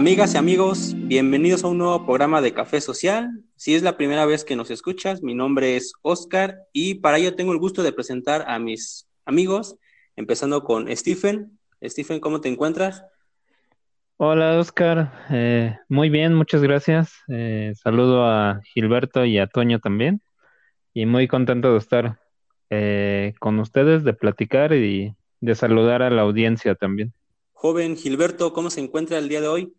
Amigas y amigos, bienvenidos a un nuevo programa de Café Social. Si es la primera vez que nos escuchas, mi nombre es Oscar y para ello tengo el gusto de presentar a mis amigos, empezando con Stephen. Stephen, ¿cómo te encuentras? Hola Oscar, eh, muy bien, muchas gracias. Eh, saludo a Gilberto y a Toño también y muy contento de estar eh, con ustedes, de platicar y de saludar a la audiencia también. Joven Gilberto, ¿cómo se encuentra el día de hoy?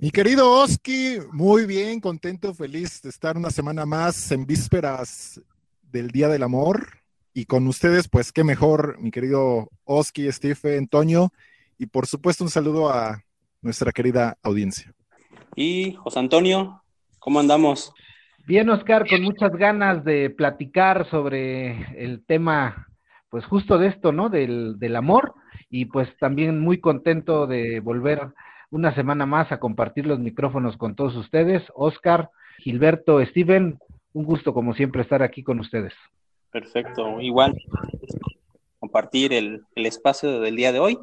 Mi querido Oski, muy bien, contento, feliz de estar una semana más en vísperas del Día del Amor. Y con ustedes, pues qué mejor, mi querido Oski, Steve, Antonio. Y por supuesto, un saludo a nuestra querida audiencia. Y José Antonio, ¿cómo andamos? Bien, Oscar, con muchas ganas de platicar sobre el tema, pues justo de esto, ¿no? Del, del amor y pues también muy contento de volver una semana más a compartir los micrófonos con todos ustedes. Oscar, Gilberto, Steven, un gusto como siempre estar aquí con ustedes. Perfecto, igual compartir el, espacio del día de hoy,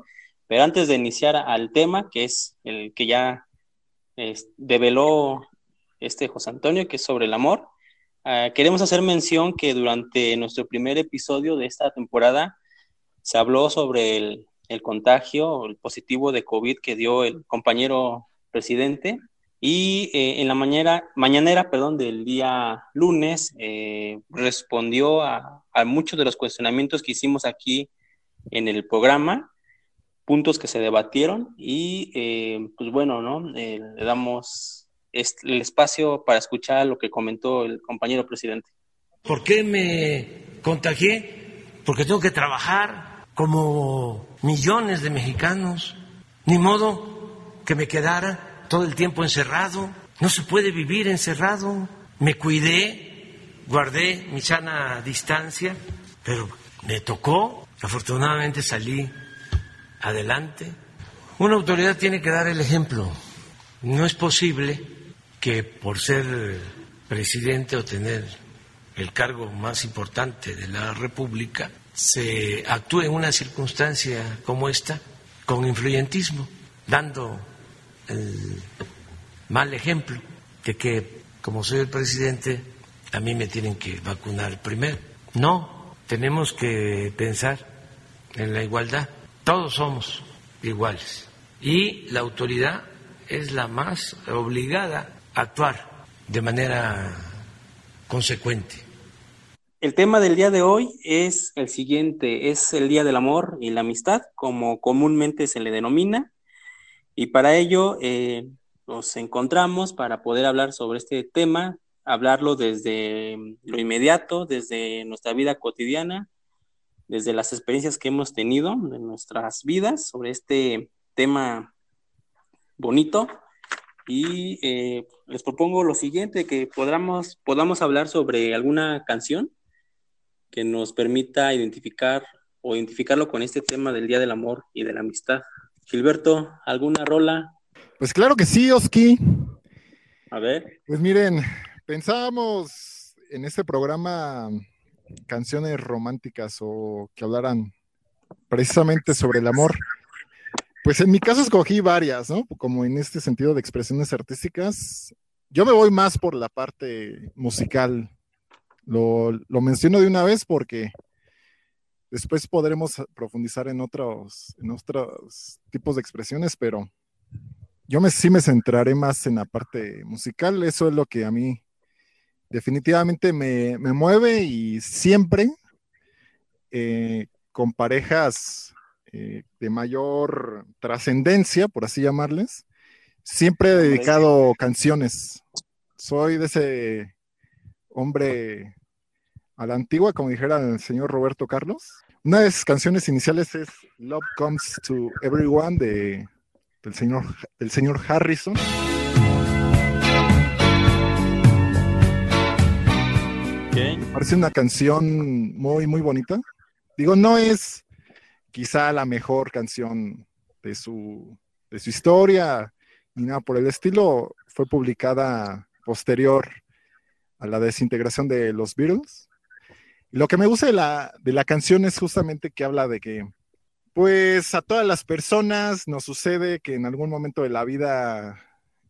pero antes de iniciar al tema, que es el que ya develó este José Antonio, que es sobre el amor, ah, queremos hacer mención que durante nuestro primer episodio de esta temporada se habló sobre el, el contagio, el positivo de COVID que dio el compañero presidente. Y eh, en la mañana, mañanera perdón, del día lunes eh, respondió a, muchos de los cuestionamientos que hicimos aquí en el programa, puntos que se debatieron y eh, pues bueno, ¿no? le damos el espacio para escuchar lo que comentó el compañero presidente. ¿Por qué me contagié? Porque tengo que trabajar, como millones de mexicanos. Ni modo que me quedara todo el tiempo encerrado. No se puede vivir encerrado. Me cuidé, guardé mi sana distancia, pero me tocó. Afortunadamente salí adelante. Una autoridad tiene que dar el ejemplo. No es posible que por ser presidente o tener el cargo más importante de la República se actúe en una circunstancia como esta con influyentismo, dando el mal ejemplo de que, como soy el presidente, a mí me tienen que vacunar primero. No, tenemos que pensar en la igualdad. Todos somos iguales. Y la autoridad es la más obligada a actuar de manera consecuente. El tema del día de hoy es el siguiente, es el Día del Amor y la Amistad, como comúnmente se le denomina, y para ello eh, nos encontramos para poder hablar sobre este tema, hablarlo desde lo inmediato, desde nuestra vida cotidiana, desde las experiencias que hemos tenido en nuestras vidas sobre este tema bonito. Y eh, les propongo lo siguiente, que podamos, podamos hablar sobre alguna canción que nos permita identificar o identificarlo con este tema del Día del Amor y de la Amistad. Gilberto, ¿alguna rola? Pues claro que sí, Oski. A ver. Pues miren, pensábamos en este programa canciones románticas o que hablaran precisamente sobre el amor. Pues en mi caso escogí varias, ¿no? Como en este sentido de expresiones artísticas. Yo me voy más por la parte musical, lo, menciono de una vez porque después podremos profundizar en otros, en otros tipos de expresiones, pero yo me, sí me centraré más en la parte musical. Eso es lo que a mí definitivamente me, mueve y siempre eh, con parejas eh, de mayor trascendencia, por así llamarles, siempre he dedicado canciones. Soy de ese hombre a la antigua, como dijera el señor Roberto Carlos. Una de sus canciones iniciales es Love Comes to Everyone de, del, señor, del señor Harrison. parece una canción muy, muy bonita. Digo, no es quizá la mejor canción de su, de su historia ni nada por el estilo. Fue publicada posterior a la desintegración de los Beatles. Lo que me gusta de la, de la canción es justamente que habla de que Pues a todas las personas nos sucede que en algún momento de la vida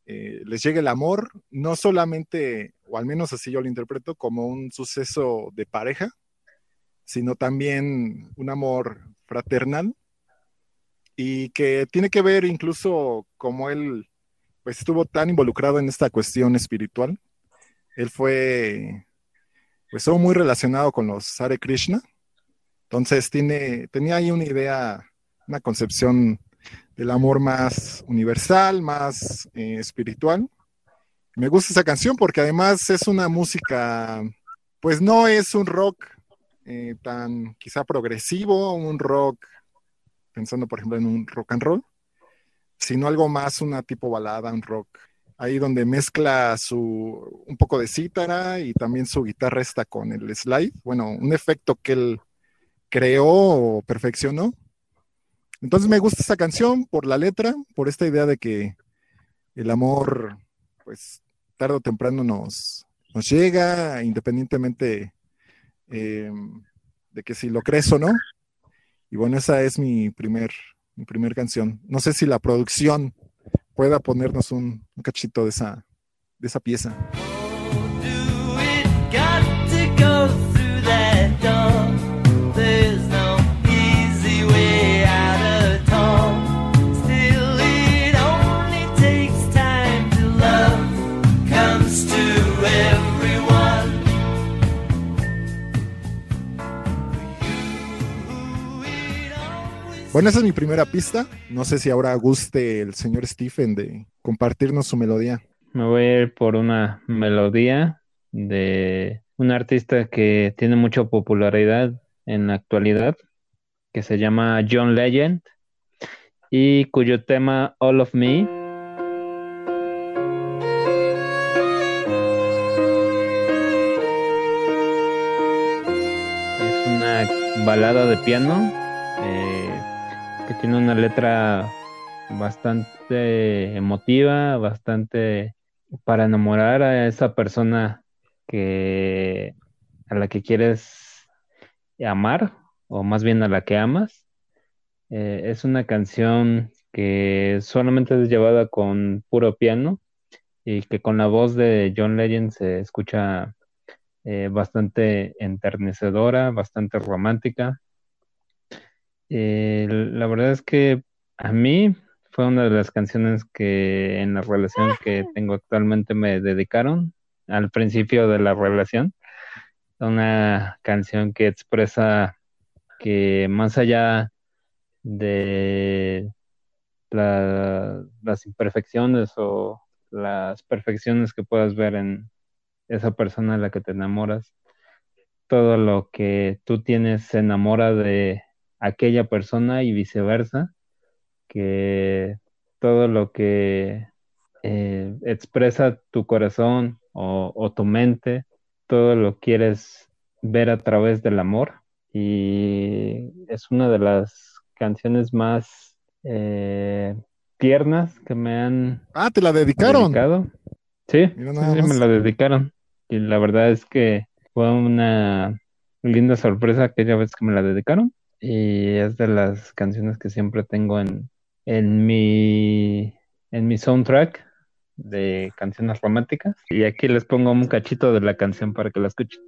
eh, les llegue el amor, no solamente, o al menos así yo lo interpreto, como un suceso de pareja, sino también un amor fraternal y que tiene que ver incluso como él pues estuvo tan involucrado en esta cuestión espiritual. Él fue pues estuvo muy relacionado con los Hare Krishna. Entonces tiene tenía ahí una idea, una concepción del amor más universal, más eh, espiritual. Me gusta esa canción porque además es una música, pues no es un rock eh, tan quizá progresivo, un rock, pensando por ejemplo en un rock and roll, sino algo más una tipo balada, un rock. Ahí donde mezcla su un poco de cítara y también su guitarra está con el slide, bueno, un efecto que él creó o perfeccionó. Entonces me gusta esta canción por la letra, por esta idea de que el amor, pues tarde o temprano nos, llega, independientemente eh, de que si lo crees o no. Y bueno, esa es mi primer, mi canción. No sé si la producción pueda ponernos un, un cachito de esa, de esa pieza. Bueno, esa es mi primera pista. No sé si ahora guste el señor Stephen de compartirnos su melodía. Me voy a ir por una melodía de un artista que tiene mucha popularidad en la actualidad, que se llama John Legend, y cuyo tema All of Me es una balada de piano que tiene una letra bastante emotiva, bastante para enamorar a esa persona que a la que quieres amar o más bien a la que amas. Eh, es una canción que solamente es llevada con puro piano y que con la voz de John Legend se escucha eh, bastante enternecedora, bastante romántica. Eh, la verdad es que a mí fue una de las canciones que en la relación que tengo actualmente me dedicaron al principio de la relación. Una canción que expresa que más allá de las imperfecciones o las perfecciones que puedas ver en esa persona a la que te enamoras, todo lo que tú tienes se enamora de aquella persona y viceversa, que todo lo que eh, expresa tu corazón o, tu mente, todo lo quieres ver a través del amor. Y es una de las canciones más eh, tiernas que me han ah te la dedicaron. sí, sí me la dedicaron. Y la verdad es que fue una linda sorpresa aquella vez que me la dedicaron y es de las canciones que siempre tengo en, en mi en mi soundtrack de canciones románticas y aquí les pongo un cachito de la canción para que la escuchen.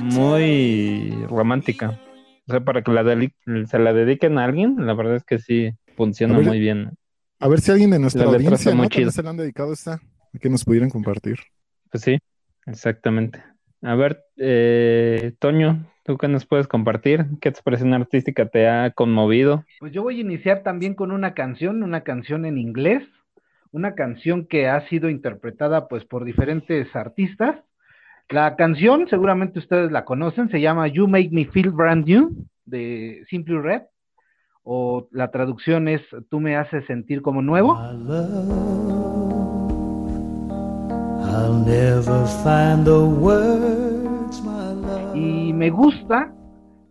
Muy romántica. O sea, para que la se la dediquen a alguien, la verdad es que sí, Funciona muy bien. A ver si alguien de nuestra audiencia ¿no? se le han dedicado esta, que nos pudieran compartir. Pues sí, exactamente. A ver, eh, Toño, ¿tú qué nos puedes compartir? ¿Qué expresión artística te ha conmovido? Pues yo voy a iniciar también con una canción, una canción en inglés, una canción que ha sido interpretada pues por diferentes artistas. La canción, seguramente ustedes la conocen, se llama You Make Me Feel Brand New de Simply Red o la traducción es Tú me haces sentir como nuevo. Y me gusta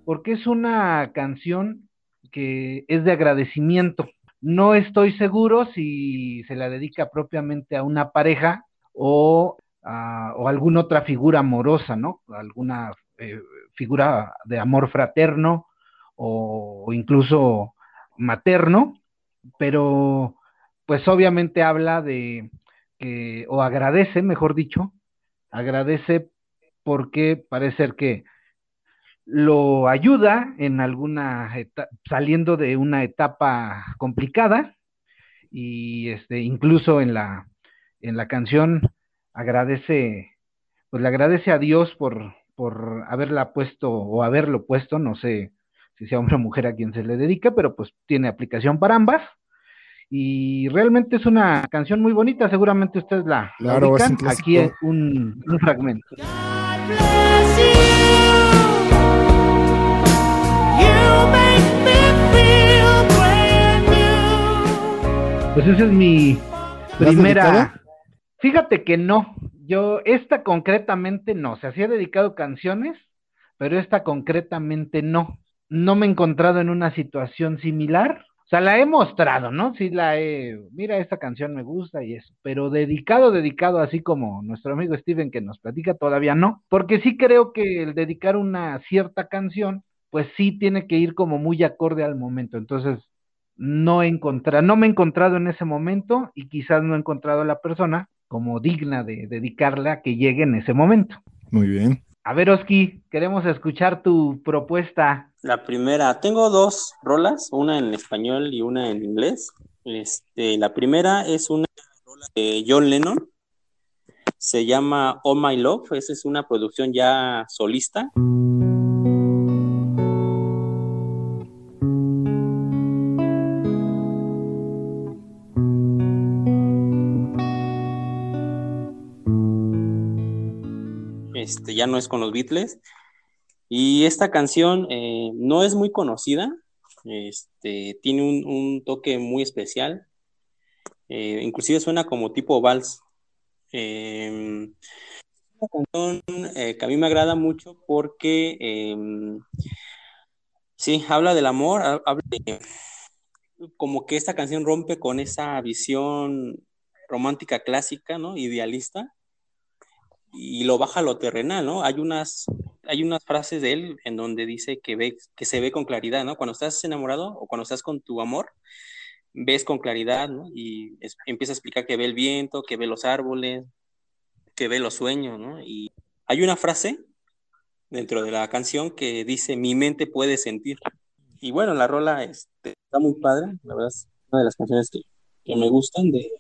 porque es una canción que es de agradecimiento. No estoy seguro si se la dedica propiamente a una pareja o a o alguna otra figura amorosa, ¿no? Alguna eh, figura de amor fraterno o, incluso materno, pero pues obviamente habla de que, o agradece, mejor dicho, agradece porque parece ser que lo ayuda en alguna saliendo de una etapa complicada y este incluso en la en la canción agradece pues le agradece a Dios por por haberla puesto o haberlo puesto, no sé si sea hombre o mujer a quien se le dedica, pero pues tiene aplicación para ambas. Y realmente es una canción muy bonita, seguramente ustedes la, Claro. Aquí es un, un fragmento. Pues esa es mi primera. Fíjate que no, yo esta concretamente no, se hacía dedicado canciones, pero esta concretamente no. No me he encontrado en una situación similar. O sea, la he mostrado, ¿no? Sí la he, mira, esta canción me gusta y eso, pero dedicado, dedicado, así como nuestro amigo Steven que nos platica, todavía no, porque sí creo que el dedicar una cierta canción, pues sí tiene que ir como muy acorde al momento. Entonces, no he encontrado, no me he encontrado en ese momento y quizás no he encontrado a la persona como digna de dedicarla que llegue en ese momento. Muy bien. A ver, Oski, queremos escuchar tu propuesta. La primera, tengo dos rolas, una en español y una en inglés. Este, la primera es una rola de John Lennon, se llama Oh My Love, esa es una producción ya solista. Este, ya no es con los Beatles. Y esta canción eh, no es muy conocida, este, tiene un, toque muy especial, eh, inclusive suena como tipo vals. Eh, una canción eh, que a mí me agrada mucho porque eh, sí, habla del amor, ha- habla de como que esta canción rompe con esa visión romántica clásica, ¿no? Idealista y lo baja lo terrenal, ¿no? Hay unas, hay unas frases de él en donde dice que ve, que se ve con claridad, ¿no? Cuando estás enamorado o cuando estás con tu amor, ves con claridad, ¿no? Y es- empieza a explicar que ve el viento, que ve los árboles, que ve los sueños, ¿no? Y hay una frase dentro de la canción que dice, mi mente puede sentir. Y bueno, la rola este, está muy padre, la verdad es una de las canciones que, que me gustan de,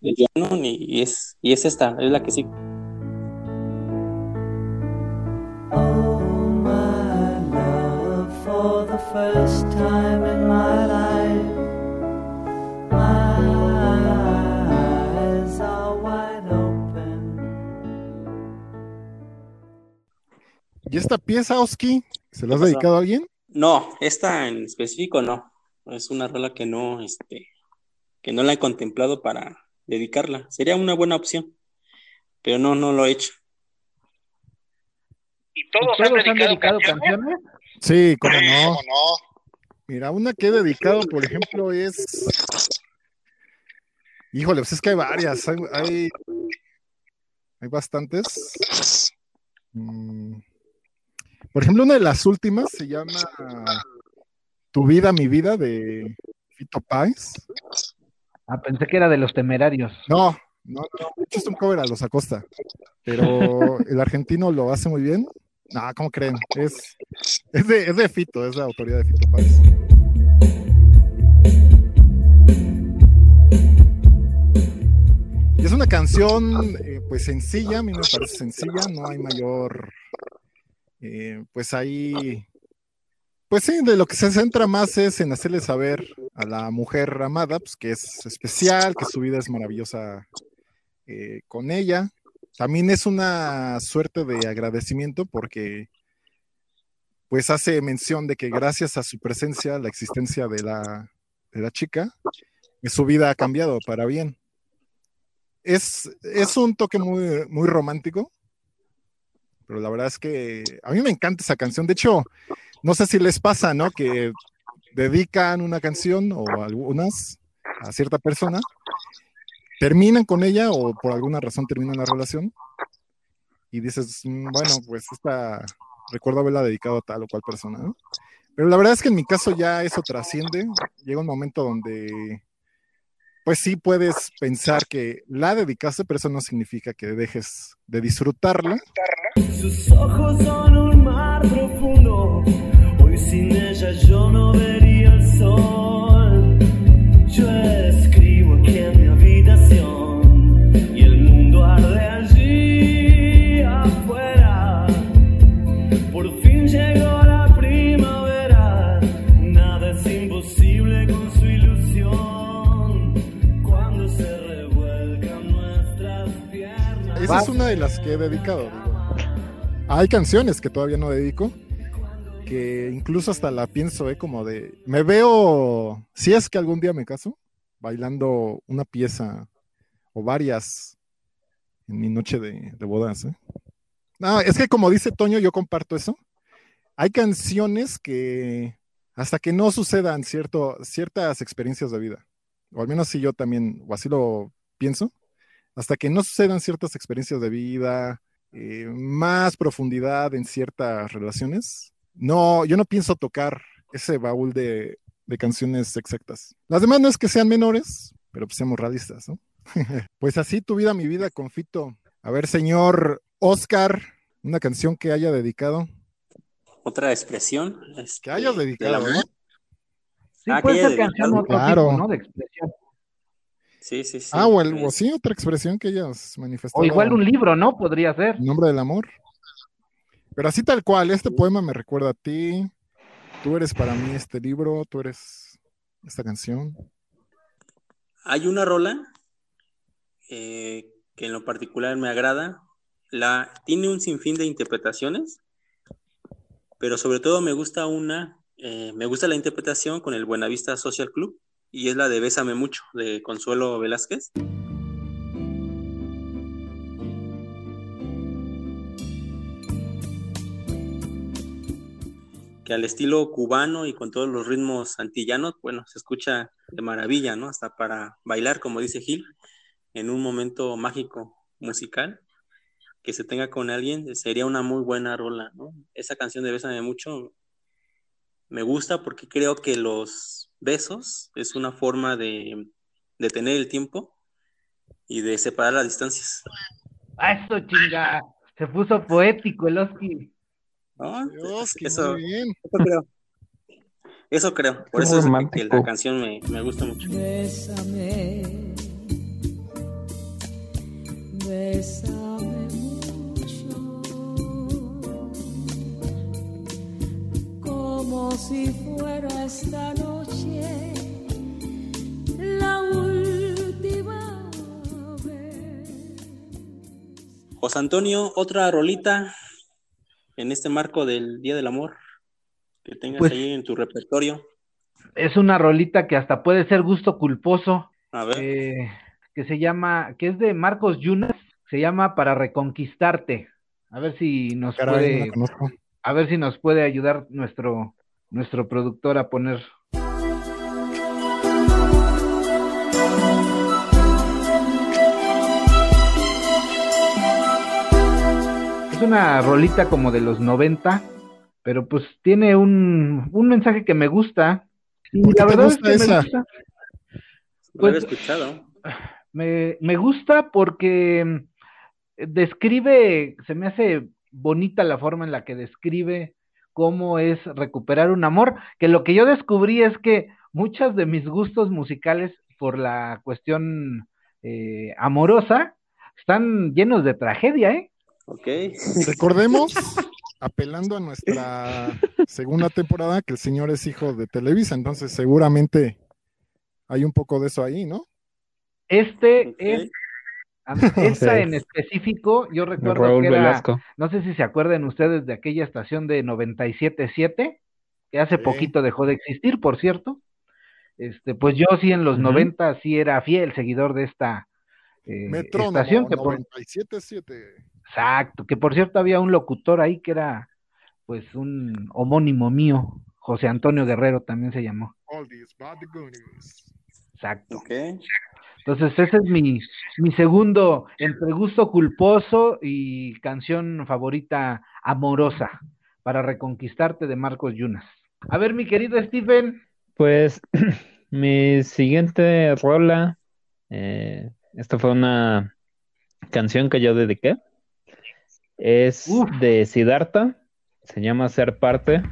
de John y, y es, y es esta, es la que sí. First time in my life, my eyes are wide open. ¿Y esta pieza, Oski, se la has pasó? dedicado a alguien? No, esta en específico no. Es una rola que no, este, que no la he contemplado para dedicarla. Sería una buena opción, pero no, no lo he hecho. ¿Y ¿Y todos, ¿Todos han dedicado, canciones? canciones? Sí, cómo no. ¿cómo no? Mira, una que he dedicado, por ejemplo, es. Híjole, pues es que hay varias, hay, hay, hay bastantes. Mm, Por ejemplo, una de las últimas se llama Tu vida, mi vida, de Fito Páez. Ah, pensé que era de los temerarios. No, no, no, de hecho es un cover a los Acosta, pero el argentino lo hace muy bien. No, ¿cómo creen? Es, es, de, es de Fito, es la autoridad de Fito Páez. Y es una canción, eh, pues sencilla, a mí me parece sencilla, no hay mayor, eh, pues ahí, pues sí, de lo que se centra más es en hacerle saber a la mujer amada, pues que es especial, que su vida es maravillosa eh, con ella. También es una suerte de agradecimiento porque pues hace mención de que gracias a su presencia, la existencia de la, de la chica, que su vida ha cambiado para bien. Es, es un toque muy, muy romántico, pero la verdad es que a mí me encanta esa canción. De hecho, no sé si les pasa, ¿no? Que dedican una canción o algunas a cierta persona, terminan con ella o por alguna razón terminan la relación y dices, "Mm, bueno, pues esta recuerdo haberla dedicado a tal o cual persona. Pero la verdad es que en mi caso ya eso trasciende, llega un momento donde pues sí puedes pensar que la dedicaste, pero eso no significa que dejes de disfrutarla. Sus ojos son un mar profundo. Hoy sin ella yo no vería el sol. Esa es una de las que he dedicado. digo. Hay canciones que todavía no dedico, que incluso hasta la pienso, ¿eh? Como de, me veo, si es que algún día me caso, bailando una pieza o varias en mi noche de, de bodas, ¿eh? No, es que como dice Toño, yo comparto eso. Hay canciones que hasta que no sucedan cierto, ciertas experiencias de vida, o al menos si yo también, o así lo pienso, hasta que no sucedan ciertas experiencias de vida, eh, más profundidad en ciertas relaciones, no, yo no pienso tocar ese baúl de, de canciones exactas. Las demás no es que sean menores, pero pues seamos realistas, ¿no? pues así tu vida, mi vida, confito. A ver, señor Oscar, una canción que haya dedicado. Otra expresión. Que este, hayas del dedicado. ¿no? Sí, Ah, puede ser canción dedicado. otro Claro. tipo, ¿no? De expresión. Sí, sí, sí. Ah, o, el- o sí, otra expresión que hayas manifestado. O igual un libro, ¿no? Podría ser. Nombre del amor. Pero así tal cual, este poema me recuerda a ti. Tú eres para mí este libro, tú eres esta canción. Hay una rola eh, que en lo particular me agrada. La, tiene un sinfín de interpretaciones, pero sobre todo me gusta una, eh, me gusta la interpretación con el Buenavista Social Club y es la de Bésame Mucho, de Consuelo Velázquez. que al estilo cubano y con todos los ritmos antillanos, bueno, se escucha de maravilla, ¿no? Hasta para bailar, como dice Gil, en un momento mágico musical, que se tenga con alguien, sería una muy buena rola, ¿no? Esa canción de Bésame Mucho me gusta porque creo que los besos es una forma de detener el tiempo y de separar las distancias. ¡Ah, eso chinga! Se puso poético el Oski. ¿no? Dios, que eso, muy bien. eso creo. Eso creo. Por eso es que la canción me, me gusta mucho. Bésame, bésame como si fuera esta noche la última vez. José Antonio, otra rolita en este marco del Día del Amor que tengas Pues- ahí en tu repertorio. Es una rolita que hasta puede ser gusto culposo, A ver, eh, que se llama, que es de Marcos Yunas, se llama Para Reconquistarte. A ver si nos Caray, no puede, conozco. a ver si nos puede ayudar nuestro, nuestro productor a poner. Es una rolita como de los 90, pero pues tiene un, un mensaje que me gusta. Y ¿Por qué la te verdad es que me gusta. no lo había pues- escuchado. Me, me gusta porque mm, describe, se me hace bonita la forma en la que describe cómo es recuperar un amor, que lo que yo descubrí es que muchos de mis gustos musicales por la cuestión eh, amorosa están llenos de tragedia, ¿eh? Ok. Recordemos, apelando a nuestra segunda temporada, que el señor es hijo de Televisa, entonces seguramente hay un poco de eso ahí, ¿no? Este es, esta Sí. en específico, yo recuerdo Raúl que era, Velasco. no sé si se acuerdan ustedes de aquella estación de 97.7, que hace Sí. poquito dejó de existir, por cierto. Este, pues yo sí en los Ujú. 90 sí era fiel seguidor de esta eh, Metrónomo estación, que por, 97.7. exacto, que por cierto había un locutor ahí que era pues un homónimo mío, José Antonio Guerrero también se llamó. All these bad goodies. Exacto. Ok. Entonces, ese es mi, mi segundo entre gusto culposo y canción favorita amorosa para reconquistarte de Marcos Yunas. A ver, mi querido Steven, Pues mi siguiente rola, eh, esta fue una canción que yo dediqué, es Uf. de Siddhartha, se llama Ser Parte.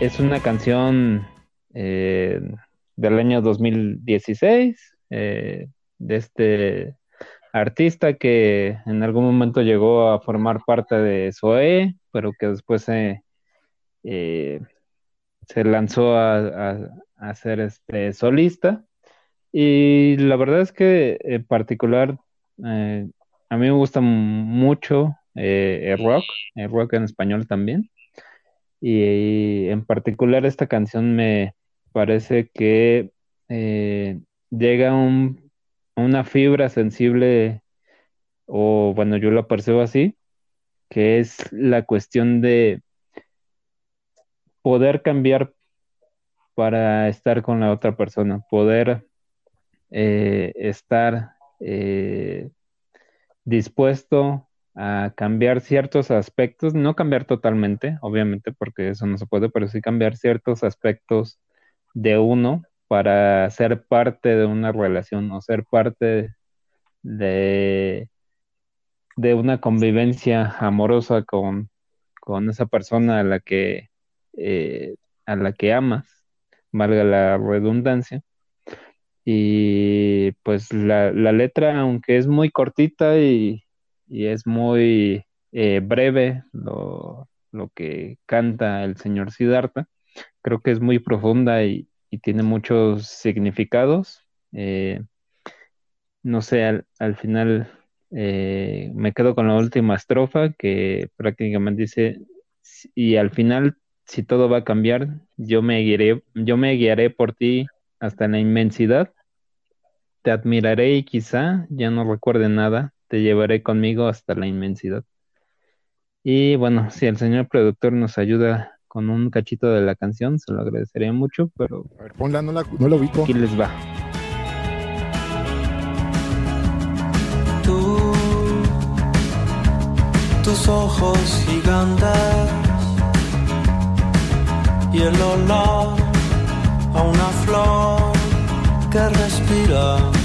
Es una canción eh, del año 2016, eh, de este artista que en algún momento llegó a formar parte de Zoé, pero que después se, eh, se lanzó a, a- a ser este solista. Y la verdad es que en particular eh, a mí me gusta mucho el rock, el rock en español también. Y, en particular esta canción me parece que eh, llega a un, una fibra sensible, o bueno, yo la percibo así, que es la cuestión de poder cambiar para estar con la otra persona, poder eh, estar eh, dispuesto a cambiar ciertos aspectos, no cambiar totalmente, obviamente, porque eso no se puede, pero sí cambiar ciertos aspectos de uno para ser parte de una relación o ser parte de, de una convivencia amorosa con, con esa persona a la que, eh, a la que amas, valga la redundancia. Y pues la, la letra, aunque es muy cortita y, y es muy eh, breve lo, lo que canta el señor Siddhartha, creo que es muy profunda y, y tiene muchos significados. Eh, no sé, al, al final eh, me quedo con la última estrofa que prácticamente dice, y al final, si todo va a cambiar, yo me guiaré, yo me guiaré por ti hasta la inmensidad. Te admiraré y quizá ya no recuerde nada, te llevaré conmigo hasta la inmensidad. Y bueno, si el señor productor nos ayuda con un cachito de la canción, se lo agradecería mucho, pero A ver, ponla, no, la, no lo ubico. aquí les va. Tú, tus ojos gigantes y el olor a una flor que respira.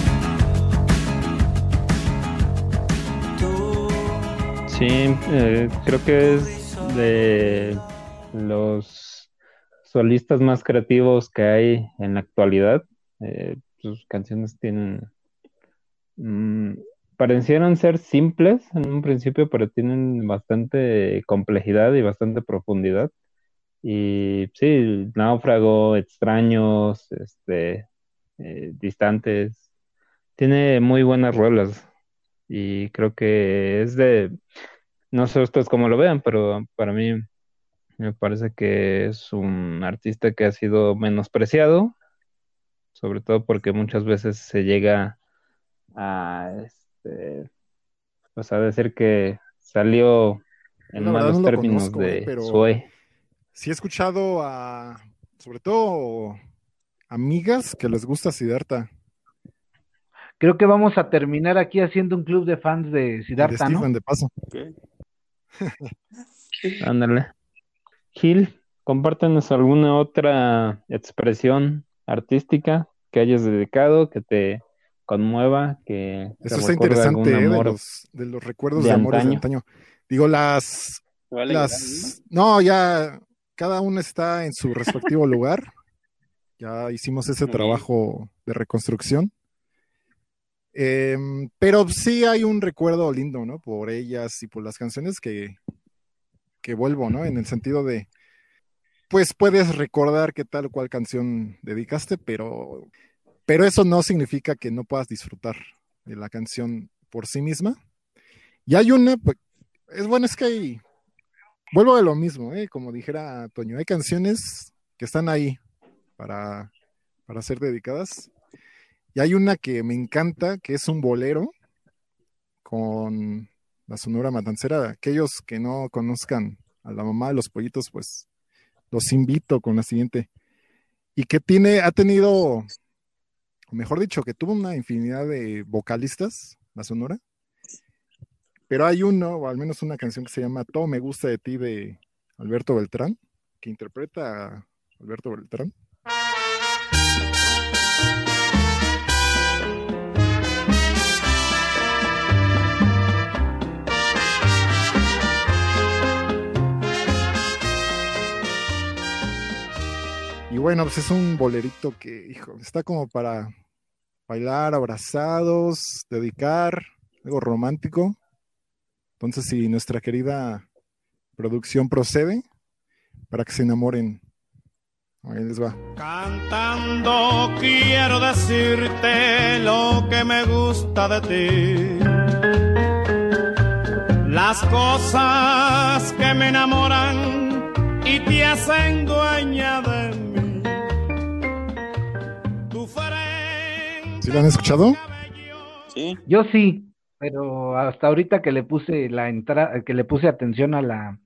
Sí, eh, creo que es de los solistas más creativos que hay en la actualidad. Eh, sus canciones tienen, mm, parecieron ser simples en un principio, pero tienen bastante complejidad y bastante profundidad. Y sí, Náufrago, Extraños, este, eh, Distantes, tiene muy buenas rolas y creo que es de, no sé ustedes cómo lo vean, pero para mí me parece que es un artista que ha sido menospreciado, sobre todo porque muchas veces se llega a, este, pues a decir que salió en malos no términos conozco, eh, de pero- Zoé. Sí he escuchado a, sobre todo, amigas que les gusta Siddhartha. Creo que vamos a terminar aquí haciendo un club de fans de Siddhartha, ¿no? De paso. Ándale. Gil, compártenos alguna otra expresión artística que hayas dedicado, que te conmueva, que te Eso está interesante, algún ¿eh? de, los, de los recuerdos de de, amores de antaño. Digo, las, ¿Me vale llorar, las, no, ya cada uno está en su respectivo lugar. Ya hicimos ese trabajo de reconstrucción. Em, pero sí hay un recuerdo lindo, ¿no? Por ellas y por las canciones que, que vuelvo, ¿no? En el sentido de, pues puedes recordar qué tal o cual canción dedicaste, pero, pero eso no significa que no puedas disfrutar de la canción por sí misma. Y hay una, pues, es bueno, es que hay, vuelvo a lo mismo, ¿eh? Como dijera Toño, hay canciones que están ahí para, para ser dedicadas. Y hay una que me encanta, que es un bolero con la Sonora Matancera. Aquellos que no conozcan a la mamá de los pollitos, pues los invito con la siguiente. Y que tiene, ha tenido, mejor dicho, que tuvo una infinidad de vocalistas, la Sonora. Pero hay uno, o al menos una canción que se llama Todo me gusta de ti de Alberto Beltrán, que interpreta a Alberto Beltrán. Y bueno, pues es un bolerito que, hijo, está como para bailar abrazados, dedicar, algo romántico. Entonces, si nuestra querida producción procede, para que se enamoren, ahí les va. Cantando quiero decirte lo que me gusta de ti. Las cosas que me enamoran y te hacen dueña de mí. ¿Sí lo han escuchado? Sí, Yo sí, pero hasta ahorita que le puse la entrada, que le puse atención a la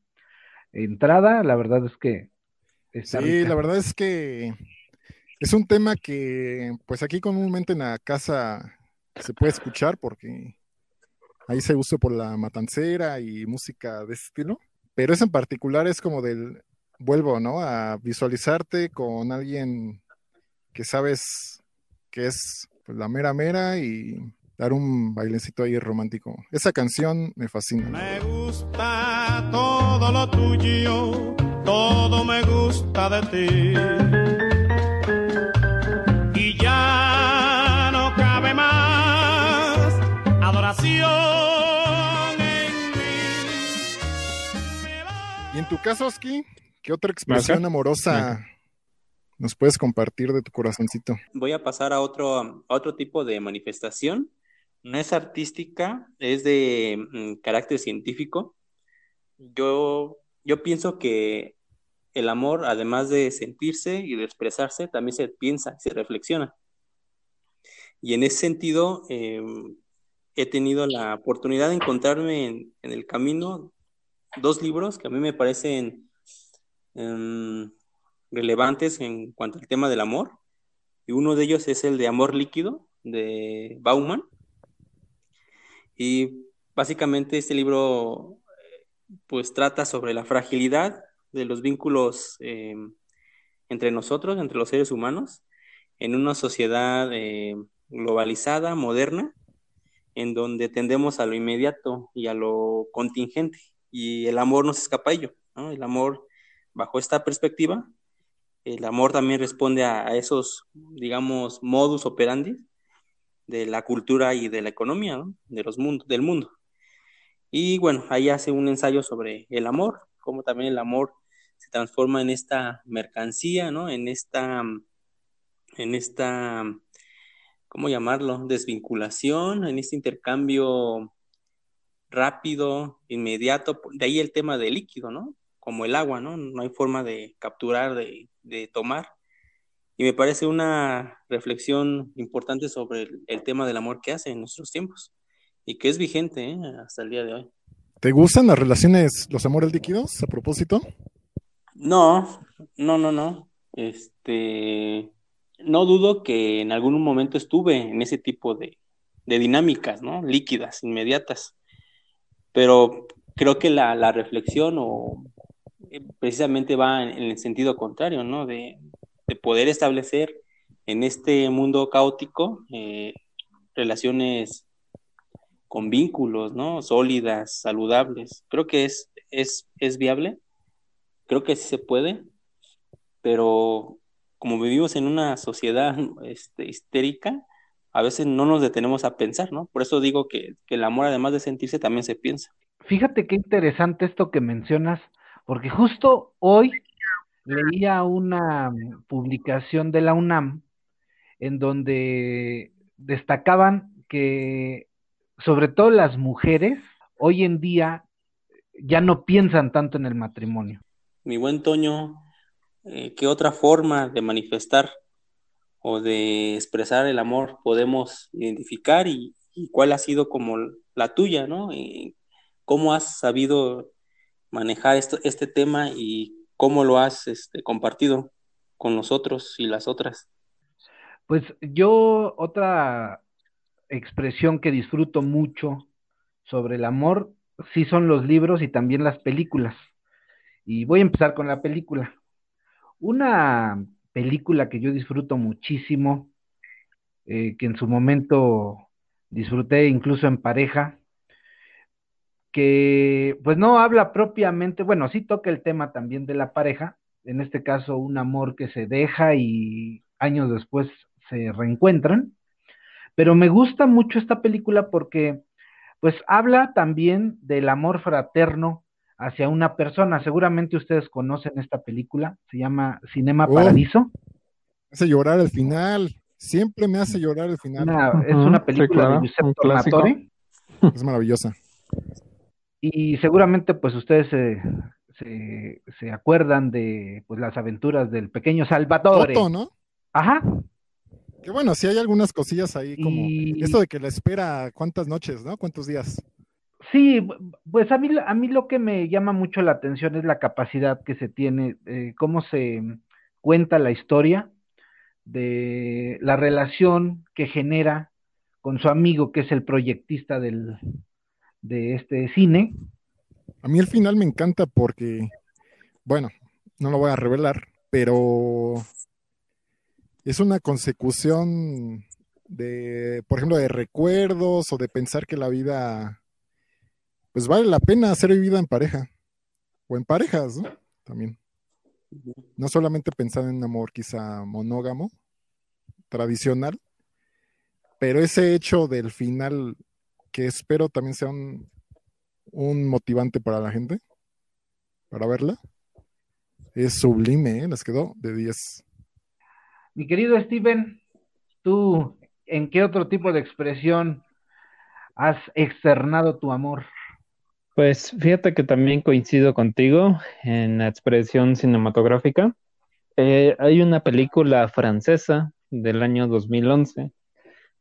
entrada, la verdad es que está Sí, rica. la verdad es que es un tema que, pues aquí comúnmente en la casa se puede escuchar porque ahí se usa por la matancera y música de ese estilo. Pero ese en particular es como del, vuelvo, ¿no? A visualizarte con alguien que sabes que es pues, la mera mera y dar un bailecito ahí romántico. Esa canción me fascina. Me gusta todo lo tuyo, todo me gusta de ti. Y ya no cabe más adoración en mí. Y en tu caso, Oski, ¿qué otra expresión amorosa nos puedes compartir de tu corazoncito? voy a pasar a otro, a otro tipo de manifestación. No es artística, es de mm, carácter científico. Yo, yo pienso que el amor, además de sentirse y de expresarse, también se piensa, se reflexiona. Y en ese sentido, eh, he tenido la oportunidad de encontrarme en, en el camino dos libros que a mí me parecen em, relevantes en cuanto al tema del amor. Y uno de ellos es el de Amor Líquido, de Bauman. Y básicamente este libro eh, pues trata sobre la fragilidad de los vínculos eh, entre nosotros, entre los seres humanos, en una sociedad eh, globalizada, moderna, en donde tendemos a lo inmediato y a lo contingente. Y el amor no se escapa a ello. El amor, bajo esta perspectiva, el amor también responde a, esos, digamos, modus operandi de la cultura y de la economía, ¿no? De los mundos, del mundo. Y bueno, ahí hace un ensayo sobre el amor, cómo también el amor se transforma en esta mercancía, ¿no? En esta, en esta, ¿cómo llamarlo? Desvinculación, en este intercambio rápido, inmediato. De ahí el tema del líquido, ¿no? Como el agua, ¿no? No hay forma de capturar, de, de tomar. Y me parece una reflexión importante sobre el, el tema del amor que hace en nuestros tiempos y que es vigente ¿eh? hasta el día de hoy. ¿Te gustan las relaciones, los amores líquidos a propósito? No, no, no, no. Este, no dudo que en algún momento estuve en ese tipo de, de dinámicas, ¿no? Líquidas, inmediatas. Pero creo que la, la reflexión o eh, precisamente va en, el sentido contrario, ¿no? De, de poder establecer en este mundo caótico eh, relaciones con vínculos, ¿no? Sólidas, saludables. Creo que es, es, es viable, creo que sí se puede, pero como vivimos en una sociedad este, histérica, a veces no nos detenemos a pensar, ¿no? Por eso digo que, que el amor, además de sentirse, también se piensa. Fíjate qué interesante esto que mencionas, porque justo hoy leía una publicación de la UNAM en donde destacaban que sobre todo las mujeres hoy en día ya no piensan tanto en el matrimonio. Mi buen Toño, eh, ¿qué otra forma de manifestar o de expresar el amor podemos identificar y, cuál ha sido como la tuya, ¿no? Y ¿Cómo has sabido manejar esto, este tema y cómo lo has este, compartido con nosotros y las otras? Pues yo otra expresión que disfruto mucho sobre el amor, sí son los libros y también las películas. Y voy a empezar con la película. Una película que yo disfruto muchísimo, eh, que en su momento disfruté incluso en pareja, que pues no habla propiamente, bueno, sí toca el tema también de la pareja, en este caso un amor que se deja y años después se reencuentran, pero me gusta mucho esta película porque pues habla también del amor fraterno hacia una persona. Seguramente ustedes conocen esta película, se llama Cinema Paradiso. Hace llorar al final, siempre me hace llorar al final. es una película de Giuseppe Tornatore. Es maravillosa. Y seguramente pues ustedes se, se, se, acuerdan de pues las aventuras del pequeño Salvatore. Otto, ¿no? Ajá. Que bueno, sí hay algunas cosillas ahí como esto de que la espera cuántas noches, ¿no? ¿Cuántos días? Sí, pues a mí, a mí lo que me llama mucho la atención es la capacidad que se tiene, eh, cómo se cuenta la historia de la relación que genera con su amigo que es el proyectista del, de este cine. A mí el final me encanta porque, bueno, no lo voy a revelar, pero es una consecución de, por ejemplo, de recuerdos o de pensar que la vida, pues vale la pena ser vivida en pareja o en parejas, ¿no? También. No solamente pensar en un amor quizá monógamo, tradicional, pero ese hecho del final que espero también sea un, motivante para la gente, para verla. Es sublime, ¿eh? les quedó de 10. Mi querido Steven, ¿tú en qué otro tipo de expresión has externado tu amor? Pues fíjate que también coincido contigo en la expresión cinematográfica. Eh, hay una película francesa del año 2011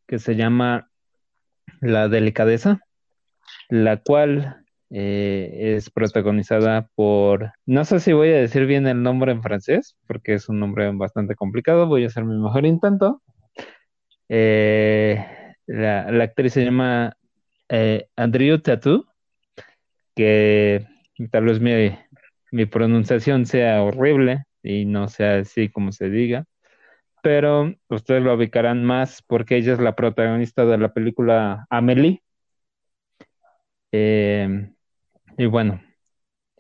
que se llama la delicadeza, la cual eh, es protagonizada por, no sé si voy a decir bien el nombre en francés, porque es un nombre bastante complicado, voy a hacer mi mejor intento. Eh, la, actriz se llama eh, Andrew Tattoo, que tal vez mi pronunciación sea horrible y no sea así como se diga pero ustedes lo ubicarán más porque ella es la protagonista de la película Amelie. Eh, y bueno,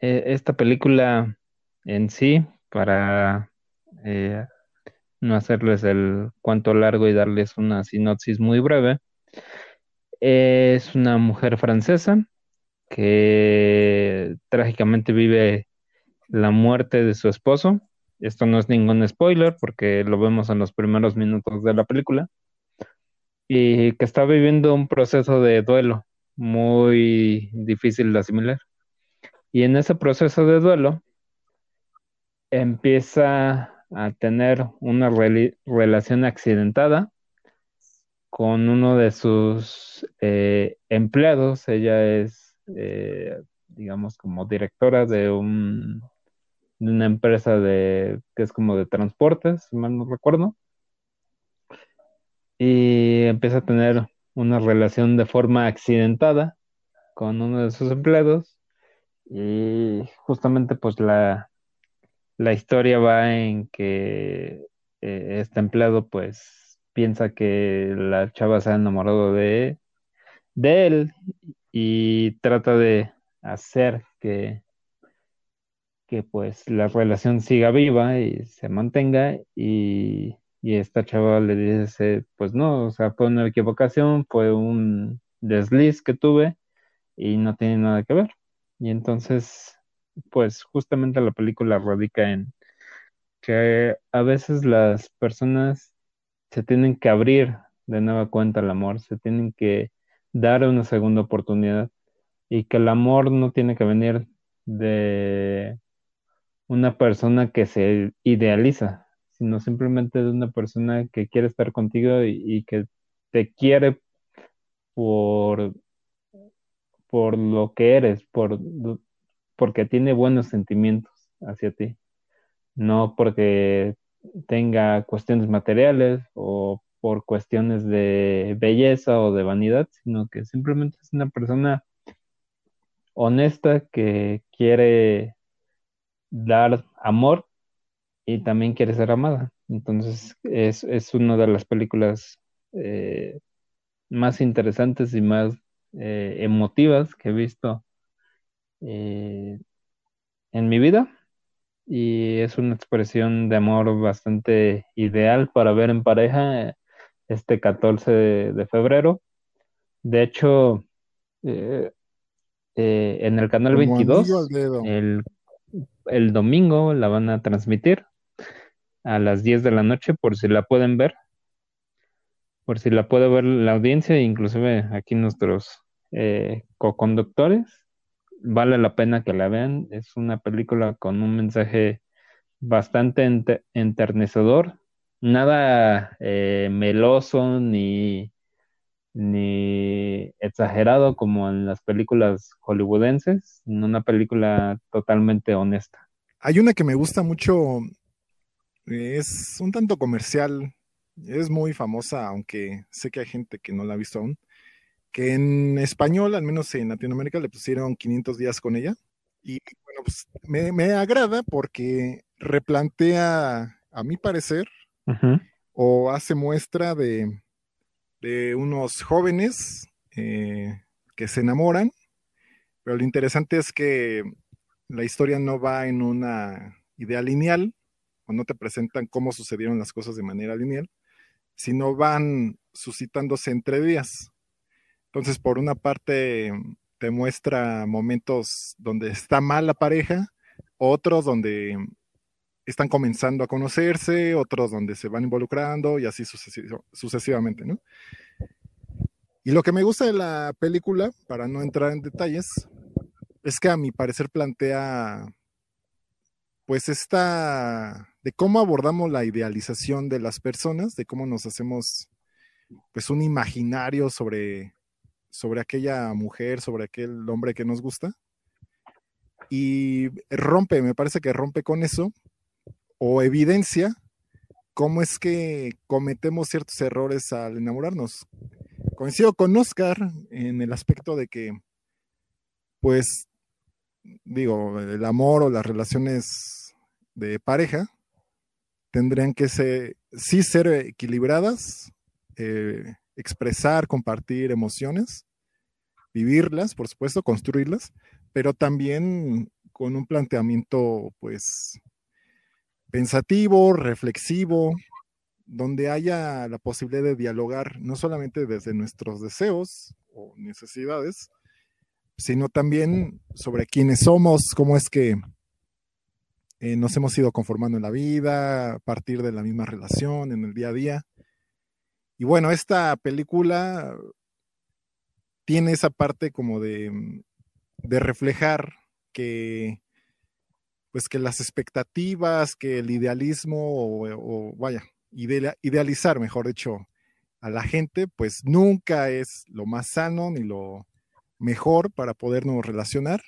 e, esta película en sí, para eh, no hacerles el cuanto largo y darles una sinopsis muy breve, es una mujer francesa que trágicamente vive la muerte de su esposo esto no es ningún spoiler porque lo vemos en los primeros minutos de la película. Y que está viviendo un proceso de duelo muy difícil de asimilar. Y en ese proceso de duelo empieza a tener una relación accidentada con uno de sus eh, empleados. Ella es, eh, digamos, como directora de un de una empresa de que es como de transportes, si mal no recuerdo. Y empieza a tener una relación de forma accidentada con uno de sus empleados. Y justamente pues la, la historia va en que eh, este empleado pues piensa que la chava se ha enamorado de, de él y trata de hacer que que pues la relación siga viva y se mantenga y, esta chava le dice, pues no, o sea, fue una equivocación, fue un desliz que tuve y no tiene nada que ver. Y entonces, pues justamente la película radica en que a veces las personas se tienen que abrir de nueva cuenta al amor, se tienen que dar una segunda oportunidad y que el amor no tiene que venir de una persona que se idealiza, sino simplemente de una persona que quiere estar contigo y, y que te quiere por, por lo que eres, por, porque tiene buenos sentimientos hacia ti, no porque tenga cuestiones materiales o por cuestiones de belleza o de vanidad, sino que simplemente es una persona honesta que quiere dar amor y también quiere ser amada. Entonces es, es una de las películas eh, más interesantes y más eh, emotivas que he visto eh, en mi vida y es una expresión de amor bastante ideal para ver en pareja este 14 de, febrero. De hecho, eh, eh, en el canal Como 22, anillo al dedo. el, el domingo la van a transmitir a las 10 de la noche por si la pueden ver, por si la puede ver la audiencia, inclusive aquí nuestros eh, co-conductores. Vale la pena que la vean. Es una película con un mensaje bastante ente- enternecedor, nada eh, meloso ni, ni exagerado como en las películas hollywoodenses, sino una película totalmente honesta. Hay una que me gusta mucho, es un tanto comercial, es muy famosa, aunque sé que hay gente que no la ha visto aún, que en español, al menos en Latinoamérica, le pusieron 500 días con ella. Y bueno, pues me, me agrada porque replantea, a mi parecer, o hace muestra de, de unos jóvenes eh, que se enamoran, pero lo interesante es que la historia no va en una idea lineal, o no te presentan cómo sucedieron las cosas de manera lineal, sino van suscitándose entre días. Entonces, por una parte, te muestra momentos donde está mal la pareja, otros donde están comenzando a conocerse, otros donde se van involucrando y así sucesi- sucesivamente, ¿no? Y lo que me gusta de la película, para no entrar en detalles, es que a mi parecer plantea, pues, esta, de cómo abordamos la idealización de las personas, de cómo nos hacemos, pues, un imaginario sobre, sobre aquella mujer, sobre aquel hombre que nos gusta. Y rompe, me parece que rompe con eso, o evidencia cómo es que cometemos ciertos errores al enamorarnos. Coincido con Oscar en el aspecto de que, pues, digo, el amor o las relaciones de pareja tendrían que ser, sí ser equilibradas, eh, expresar, compartir emociones, vivirlas, por supuesto, construirlas, pero también con un planteamiento, pues, pensativo, reflexivo, donde haya la posibilidad de dialogar no solamente desde nuestros deseos o necesidades, sino también sobre quiénes somos, cómo es que eh, nos hemos ido conformando en la vida, a partir de la misma relación, en el día a día. Y bueno, esta película tiene esa parte como de, de reflejar que pues que las expectativas, que el idealismo o, vaya, idea- idealizar, mejor dicho, a la gente, pues nunca es lo más sano ni lo mejor para podernos relacionar.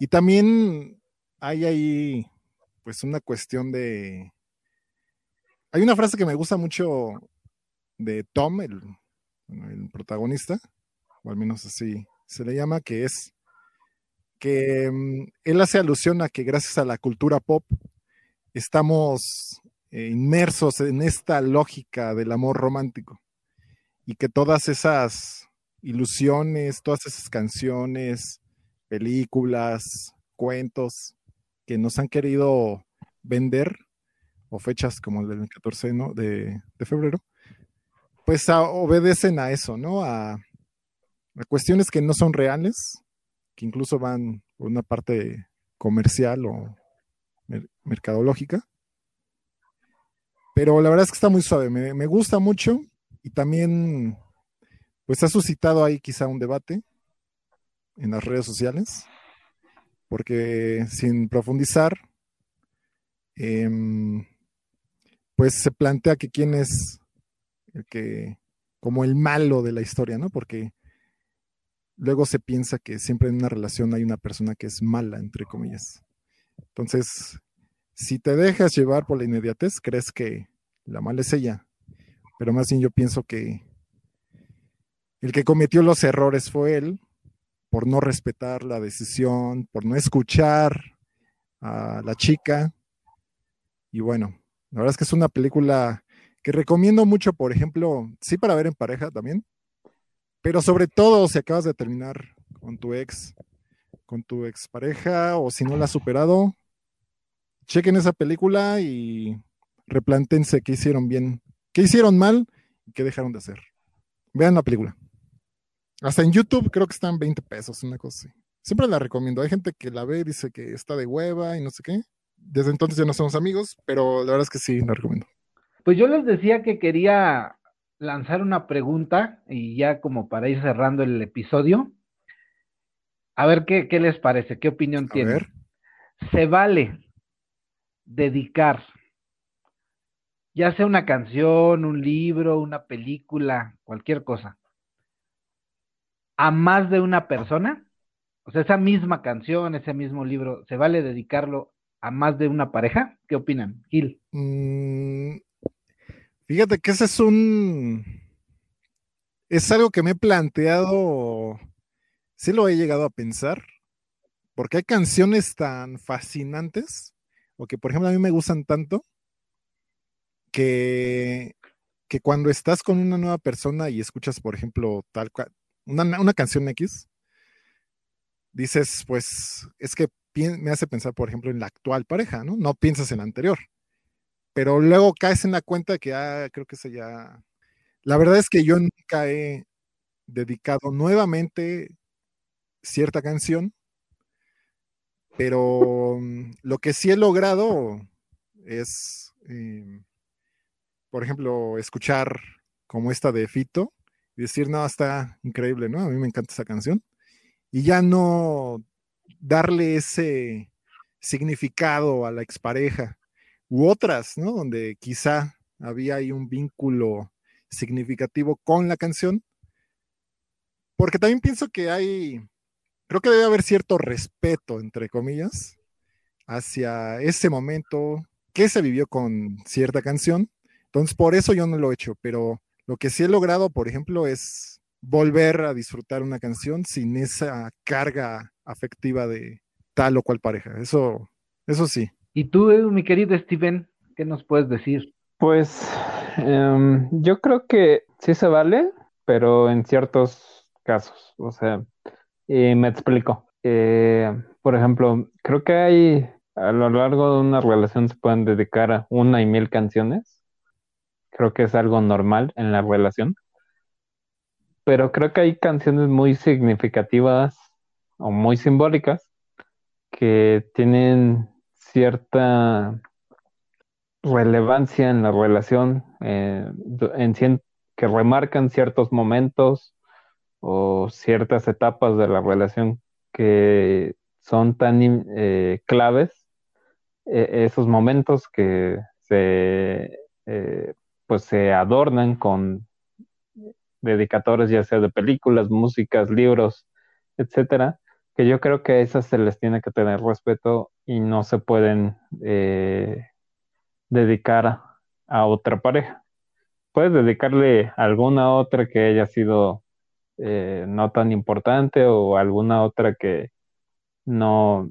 Y también hay ahí, pues, una cuestión de... Hay una frase que me gusta mucho de Tom, el protagonista, o al menos así se le llama, que es que mm, él hace alusión a que gracias a la cultura pop estamos eh, inmersos en esta lógica del amor romántico y que todas esas ilusiones, todas esas canciones, películas, cuentos que nos han querido vender, o fechas como el del 14 ¿no? de, febrero, pues a- obedecen a eso, ¿no? A, a cuestiones que no son reales, que incluso van por una parte comercial o mer- mercadológica. Pero la verdad es que está muy suave, me, me gusta mucho y también pues ha suscitado ahí quizá un debate en las redes sociales, porque sin profundizar, em, pues se plantea que quién es el que, como el malo de la historia, ¿no? Porque luego se piensa que siempre en una relación hay una persona que es mala, entre comillas. Entonces, si te dejas llevar por la inmediatez, crees que la mala es ella. Pero más bien yo pienso que el que cometió los errores fue él por no respetar la decisión, por no escuchar a la chica. Y bueno, la verdad es que es una película que recomiendo mucho, por ejemplo, sí para ver en pareja también, pero sobre todo si acabas de terminar con tu ex, con tu expareja o si no la has superado, chequen esa película y replantense qué hicieron bien, qué hicieron mal y qué dejaron de hacer. Vean la película. Hasta en YouTube creo que están 20 pesos, una cosa así. Siempre la recomiendo. Hay gente que la ve y dice que está de hueva y no sé qué. Desde entonces ya no somos amigos, pero la verdad es que sí, la recomiendo. Pues yo les decía que quería lanzar una pregunta y ya como para ir cerrando el episodio. A ver qué, qué les parece, qué opinión A tienen. ver. ¿Se vale dedicar, ya sea una canción, un libro, una película, cualquier cosa, a más de una persona? O sea, esa misma canción, ese mismo libro, ¿se vale dedicarlo a más de una pareja? ¿Qué opinan? Gil. Mm, fíjate que ese es un. Es algo que me he planteado. Sí lo he llegado a pensar. Porque hay canciones tan fascinantes. O que, por ejemplo, a mí me gustan tanto. Que, que cuando estás con una nueva persona y escuchas, por ejemplo, tal cual, una, una canción X, dices, pues, es que me hace pensar, por ejemplo, en la actual pareja, ¿no? No piensas en la anterior pero luego caes en la cuenta que ah, creo que se ya. La verdad es que yo nunca he dedicado nuevamente cierta canción, pero mm, lo que sí he logrado es, eh, por ejemplo, escuchar como esta de Fito y decir, no, está increíble, ¿no? A mí me encanta esa canción. Y ya no darle ese significado a la expareja u otras, ¿no? Donde quizá había ahí un vínculo significativo con la canción. Porque también pienso que hay, creo que debe haber cierto respeto, entre comillas, hacia ese momento que se vivió con cierta canción. Entonces, por eso yo no lo he hecho, pero lo que sí he logrado, por ejemplo, es volver a disfrutar una canción sin esa carga afectiva de tal o cual pareja. Eso, eso sí. ¿Y tú, mi querido Steven, qué nos puedes decir? Pues em, yo creo que sí se vale, pero en ciertos casos. O sea, me explico. Eh, por ejemplo, creo que hay a lo largo de una relación se pueden dedicar a una y mil canciones. Creo que es algo normal en la relación. Pero creo que hay canciones muy significativas o muy simbólicas que tienen cierta relevancia en la relación, eh, que remarcan ciertos momentos o ciertas etapas de la relación que son tan eh, claves, eh, esos momentos que se, eh, pues se adornan con dedicatorias ya sea de películas, músicas, libros, etcétera, que yo creo que a esas se les tiene que tener respeto y no se pueden eh, dedicar a, a otra pareja. Puedes dedicarle alguna otra que haya sido eh, no tan importante o alguna otra que no,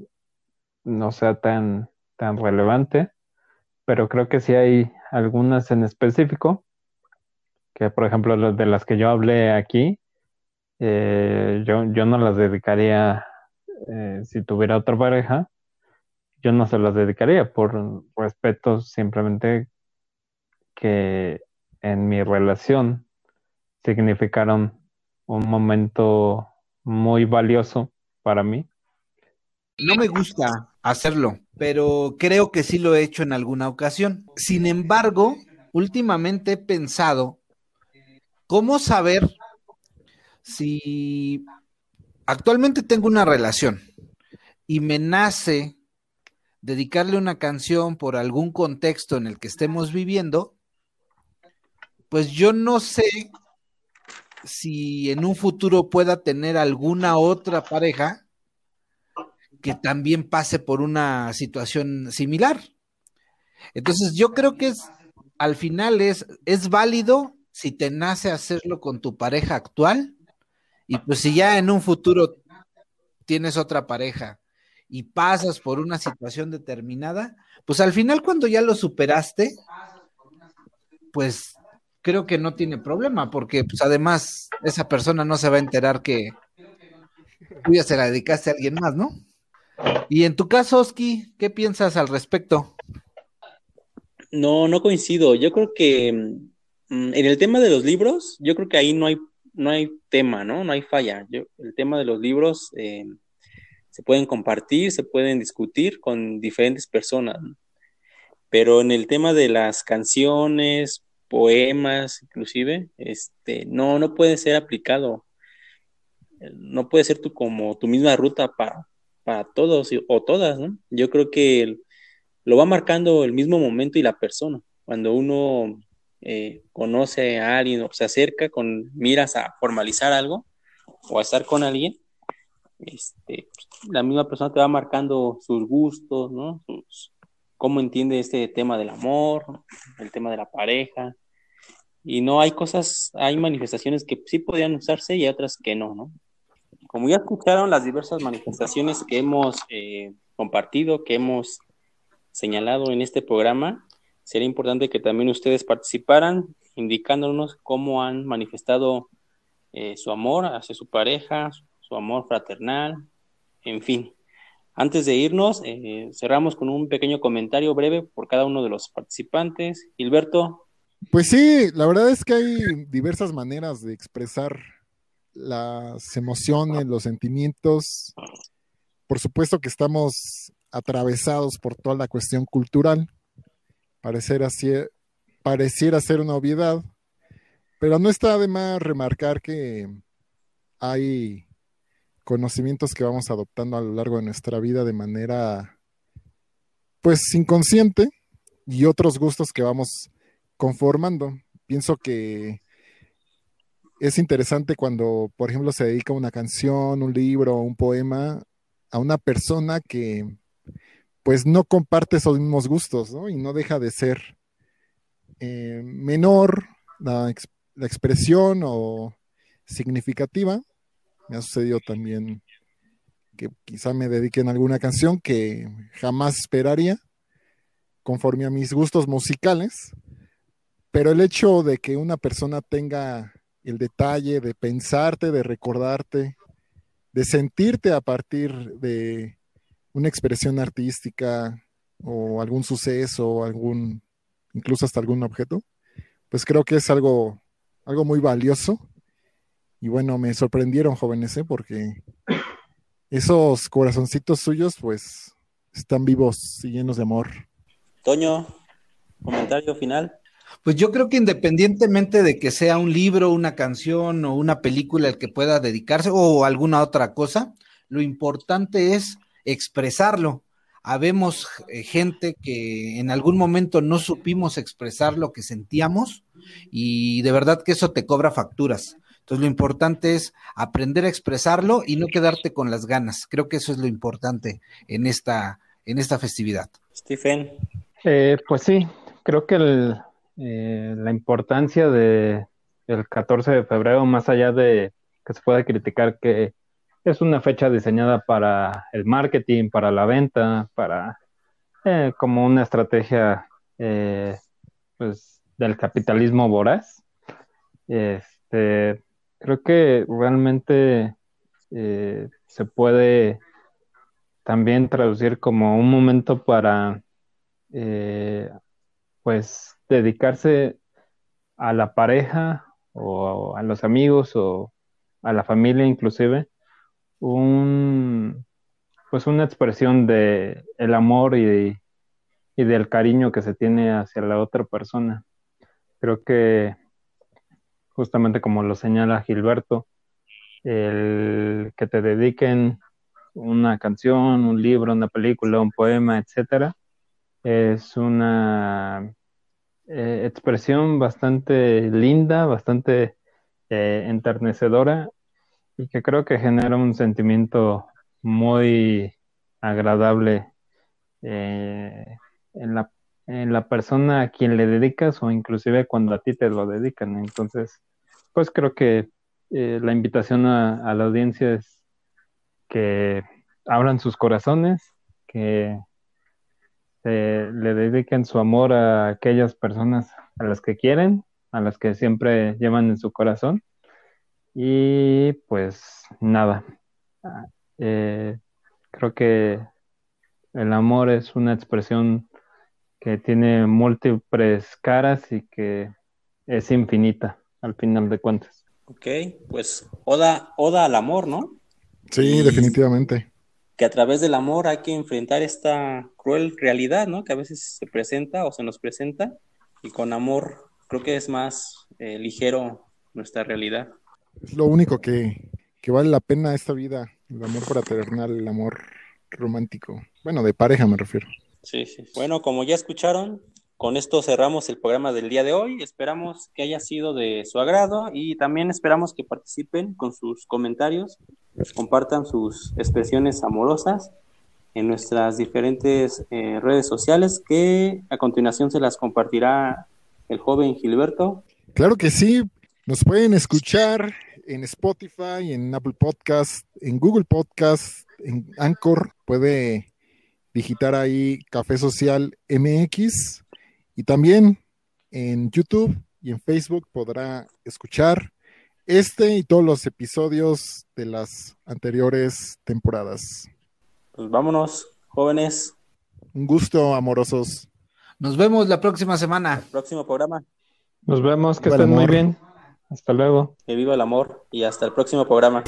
no sea tan, tan relevante, pero creo que sí hay algunas en específico, que por ejemplo de las que yo hablé aquí, eh, yo, yo no las dedicaría eh, si tuviera otra pareja, yo no se las dedicaría por respeto simplemente que en mi relación significaron un momento muy valioso para mí. No me gusta hacerlo, pero creo que sí lo he hecho en alguna ocasión. Sin embargo, últimamente he pensado cómo saber si actualmente tengo una relación y me nace dedicarle una canción por algún contexto en el que estemos viviendo, pues yo no sé si en un futuro pueda tener alguna otra pareja que también pase por una situación similar. Entonces yo creo que es, al final es, es válido si te nace hacerlo con tu pareja actual y pues si ya en un futuro tienes otra pareja y pasas por una situación determinada, pues al final cuando ya lo superaste, pues creo que no tiene problema, porque pues además esa persona no se va a enterar que tú ya se la dedicaste a alguien más, ¿no? Y en tu caso, Oski, ¿qué piensas al respecto? No, no coincido. Yo creo que mm, en el tema de los libros, yo creo que ahí no hay, no hay tema, ¿no? No hay falla. Yo, el tema de los libros eh, se pueden compartir, se pueden discutir con diferentes personas. Pero en el tema de las canciones, poemas, inclusive, este, no, no puede ser aplicado. No puede ser tu, como tu misma ruta para, para todos o todas. Yo creo que lo va marcando el mismo momento y la persona. Cuando uno eh, conoce a alguien o se acerca con miras a formalizar algo o a estar con alguien, este, la misma persona te va marcando sus gustos, ¿no? Cómo entiende este tema del amor, el tema de la pareja. Y no hay cosas, hay manifestaciones que sí podrían usarse y otras que no, ¿no? Como ya escucharon las diversas manifestaciones que hemos eh, compartido, que hemos señalado en este programa, sería importante que también ustedes participaran, indicándonos cómo han manifestado eh, su amor hacia su pareja, su amor fraternal, en fin. Antes de irnos, eh, cerramos con un pequeño comentario breve por cada uno de los participantes. Gilberto, Pues sí, la verdad es que hay diversas maneras de expresar las emociones, los sentimientos. Por supuesto que estamos atravesados por toda la cuestión cultural. Pareciera, pareciera ser una obviedad, pero no está de más remarcar que hay conocimientos que vamos adoptando a lo largo de nuestra vida de manera, pues, inconsciente y otros gustos que vamos conformando. Pienso que es interesante cuando, por ejemplo, se dedica una canción, un libro, un poema a una persona que pues no comparte esos mismos gustos, ¿no? Y no deja de ser eh, menor la, la expresión o significativa. Me ha sucedido también que quizá me dediquen a alguna canción que jamás esperaría conforme a mis gustos musicales, pero el hecho de que una persona tenga el detalle de pensarte, de recordarte, de sentirte a partir de una expresión artística o algún suceso, algún, incluso hasta algún objeto, pues creo que es algo, algo muy valioso. Y bueno, me sorprendieron jóvenes, ¿eh? porque esos corazoncitos suyos, pues, están vivos y llenos de amor. Toño, comentario final. Pues yo creo que independientemente de que sea un libro, una canción o una película el que pueda dedicarse o alguna otra cosa, lo importante es expresarlo. Habemos eh, gente que en algún momento no supimos expresar lo que sentíamos y de verdad que eso te cobra facturas. Entonces lo importante es aprender a expresarlo y no quedarte con las ganas. Creo que eso es lo importante en esta, en esta festividad. Stephen, Eh, pues sí, creo que el, eh, la importancia de el 14 de febrero, más allá de que se pueda criticar que es una fecha diseñada para el marketing, para la venta, para eh, como una estrategia eh, pues del capitalismo voraz. Este, creo que realmente eh, se puede también traducir como un momento para pues dedicarse a la pareja o a los amigos o a la familia inclusive un pues una expresión de el amor y, y del cariño que se tiene hacia la otra persona. Creo que justamente como lo señala Gilberto el que te dediquen una canción, un libro, una película, un poema, etcétera, es una eh, expresión bastante linda, bastante eh, enternecedora y que creo que genera un sentimiento muy agradable eh, en la en la persona a quien le dedicas o inclusive cuando a ti te lo dedican. Entonces, pues creo que eh, la invitación a, la audiencia es que abran sus corazones, que eh, le dediquen su amor a aquellas personas a las que quieren, a las que siempre llevan en su corazón. Y pues nada, eh, creo que el amor es una expresión que tiene múltiples caras y que es infinita al final de cuentas. Ok, pues oda, oda al amor, ¿no? Sí, y definitivamente. Que a través del amor hay que enfrentar esta cruel realidad, ¿no? Que a veces se presenta o se nos presenta y con amor creo que es más eh, ligero nuestra realidad. Es lo único que, que vale la pena esta vida, el amor fraternal, el amor romántico. Bueno, de pareja me refiero. Sí, sí. Bueno, como ya escucharon, con esto cerramos el programa del día de hoy. Esperamos que haya sido de su agrado y también esperamos que participen con sus comentarios, compartan sus expresiones amorosas en nuestras diferentes eh, redes sociales que a continuación se las compartirá el joven Gilberto. Claro que sí, nos pueden escuchar en Spotify, en Apple Podcast, en Google Podcast, en Anchor, puede digitar ahí Café Social MX y también en YouTube y en Facebook podrá escuchar este y todos los episodios de las anteriores temporadas. Pues vámonos, jóvenes. Un gusto, amorosos. Nos vemos la próxima semana. Próximo programa. Nos vemos, que estén muy bien. Hasta luego. Que viva el amor y hasta el próximo programa.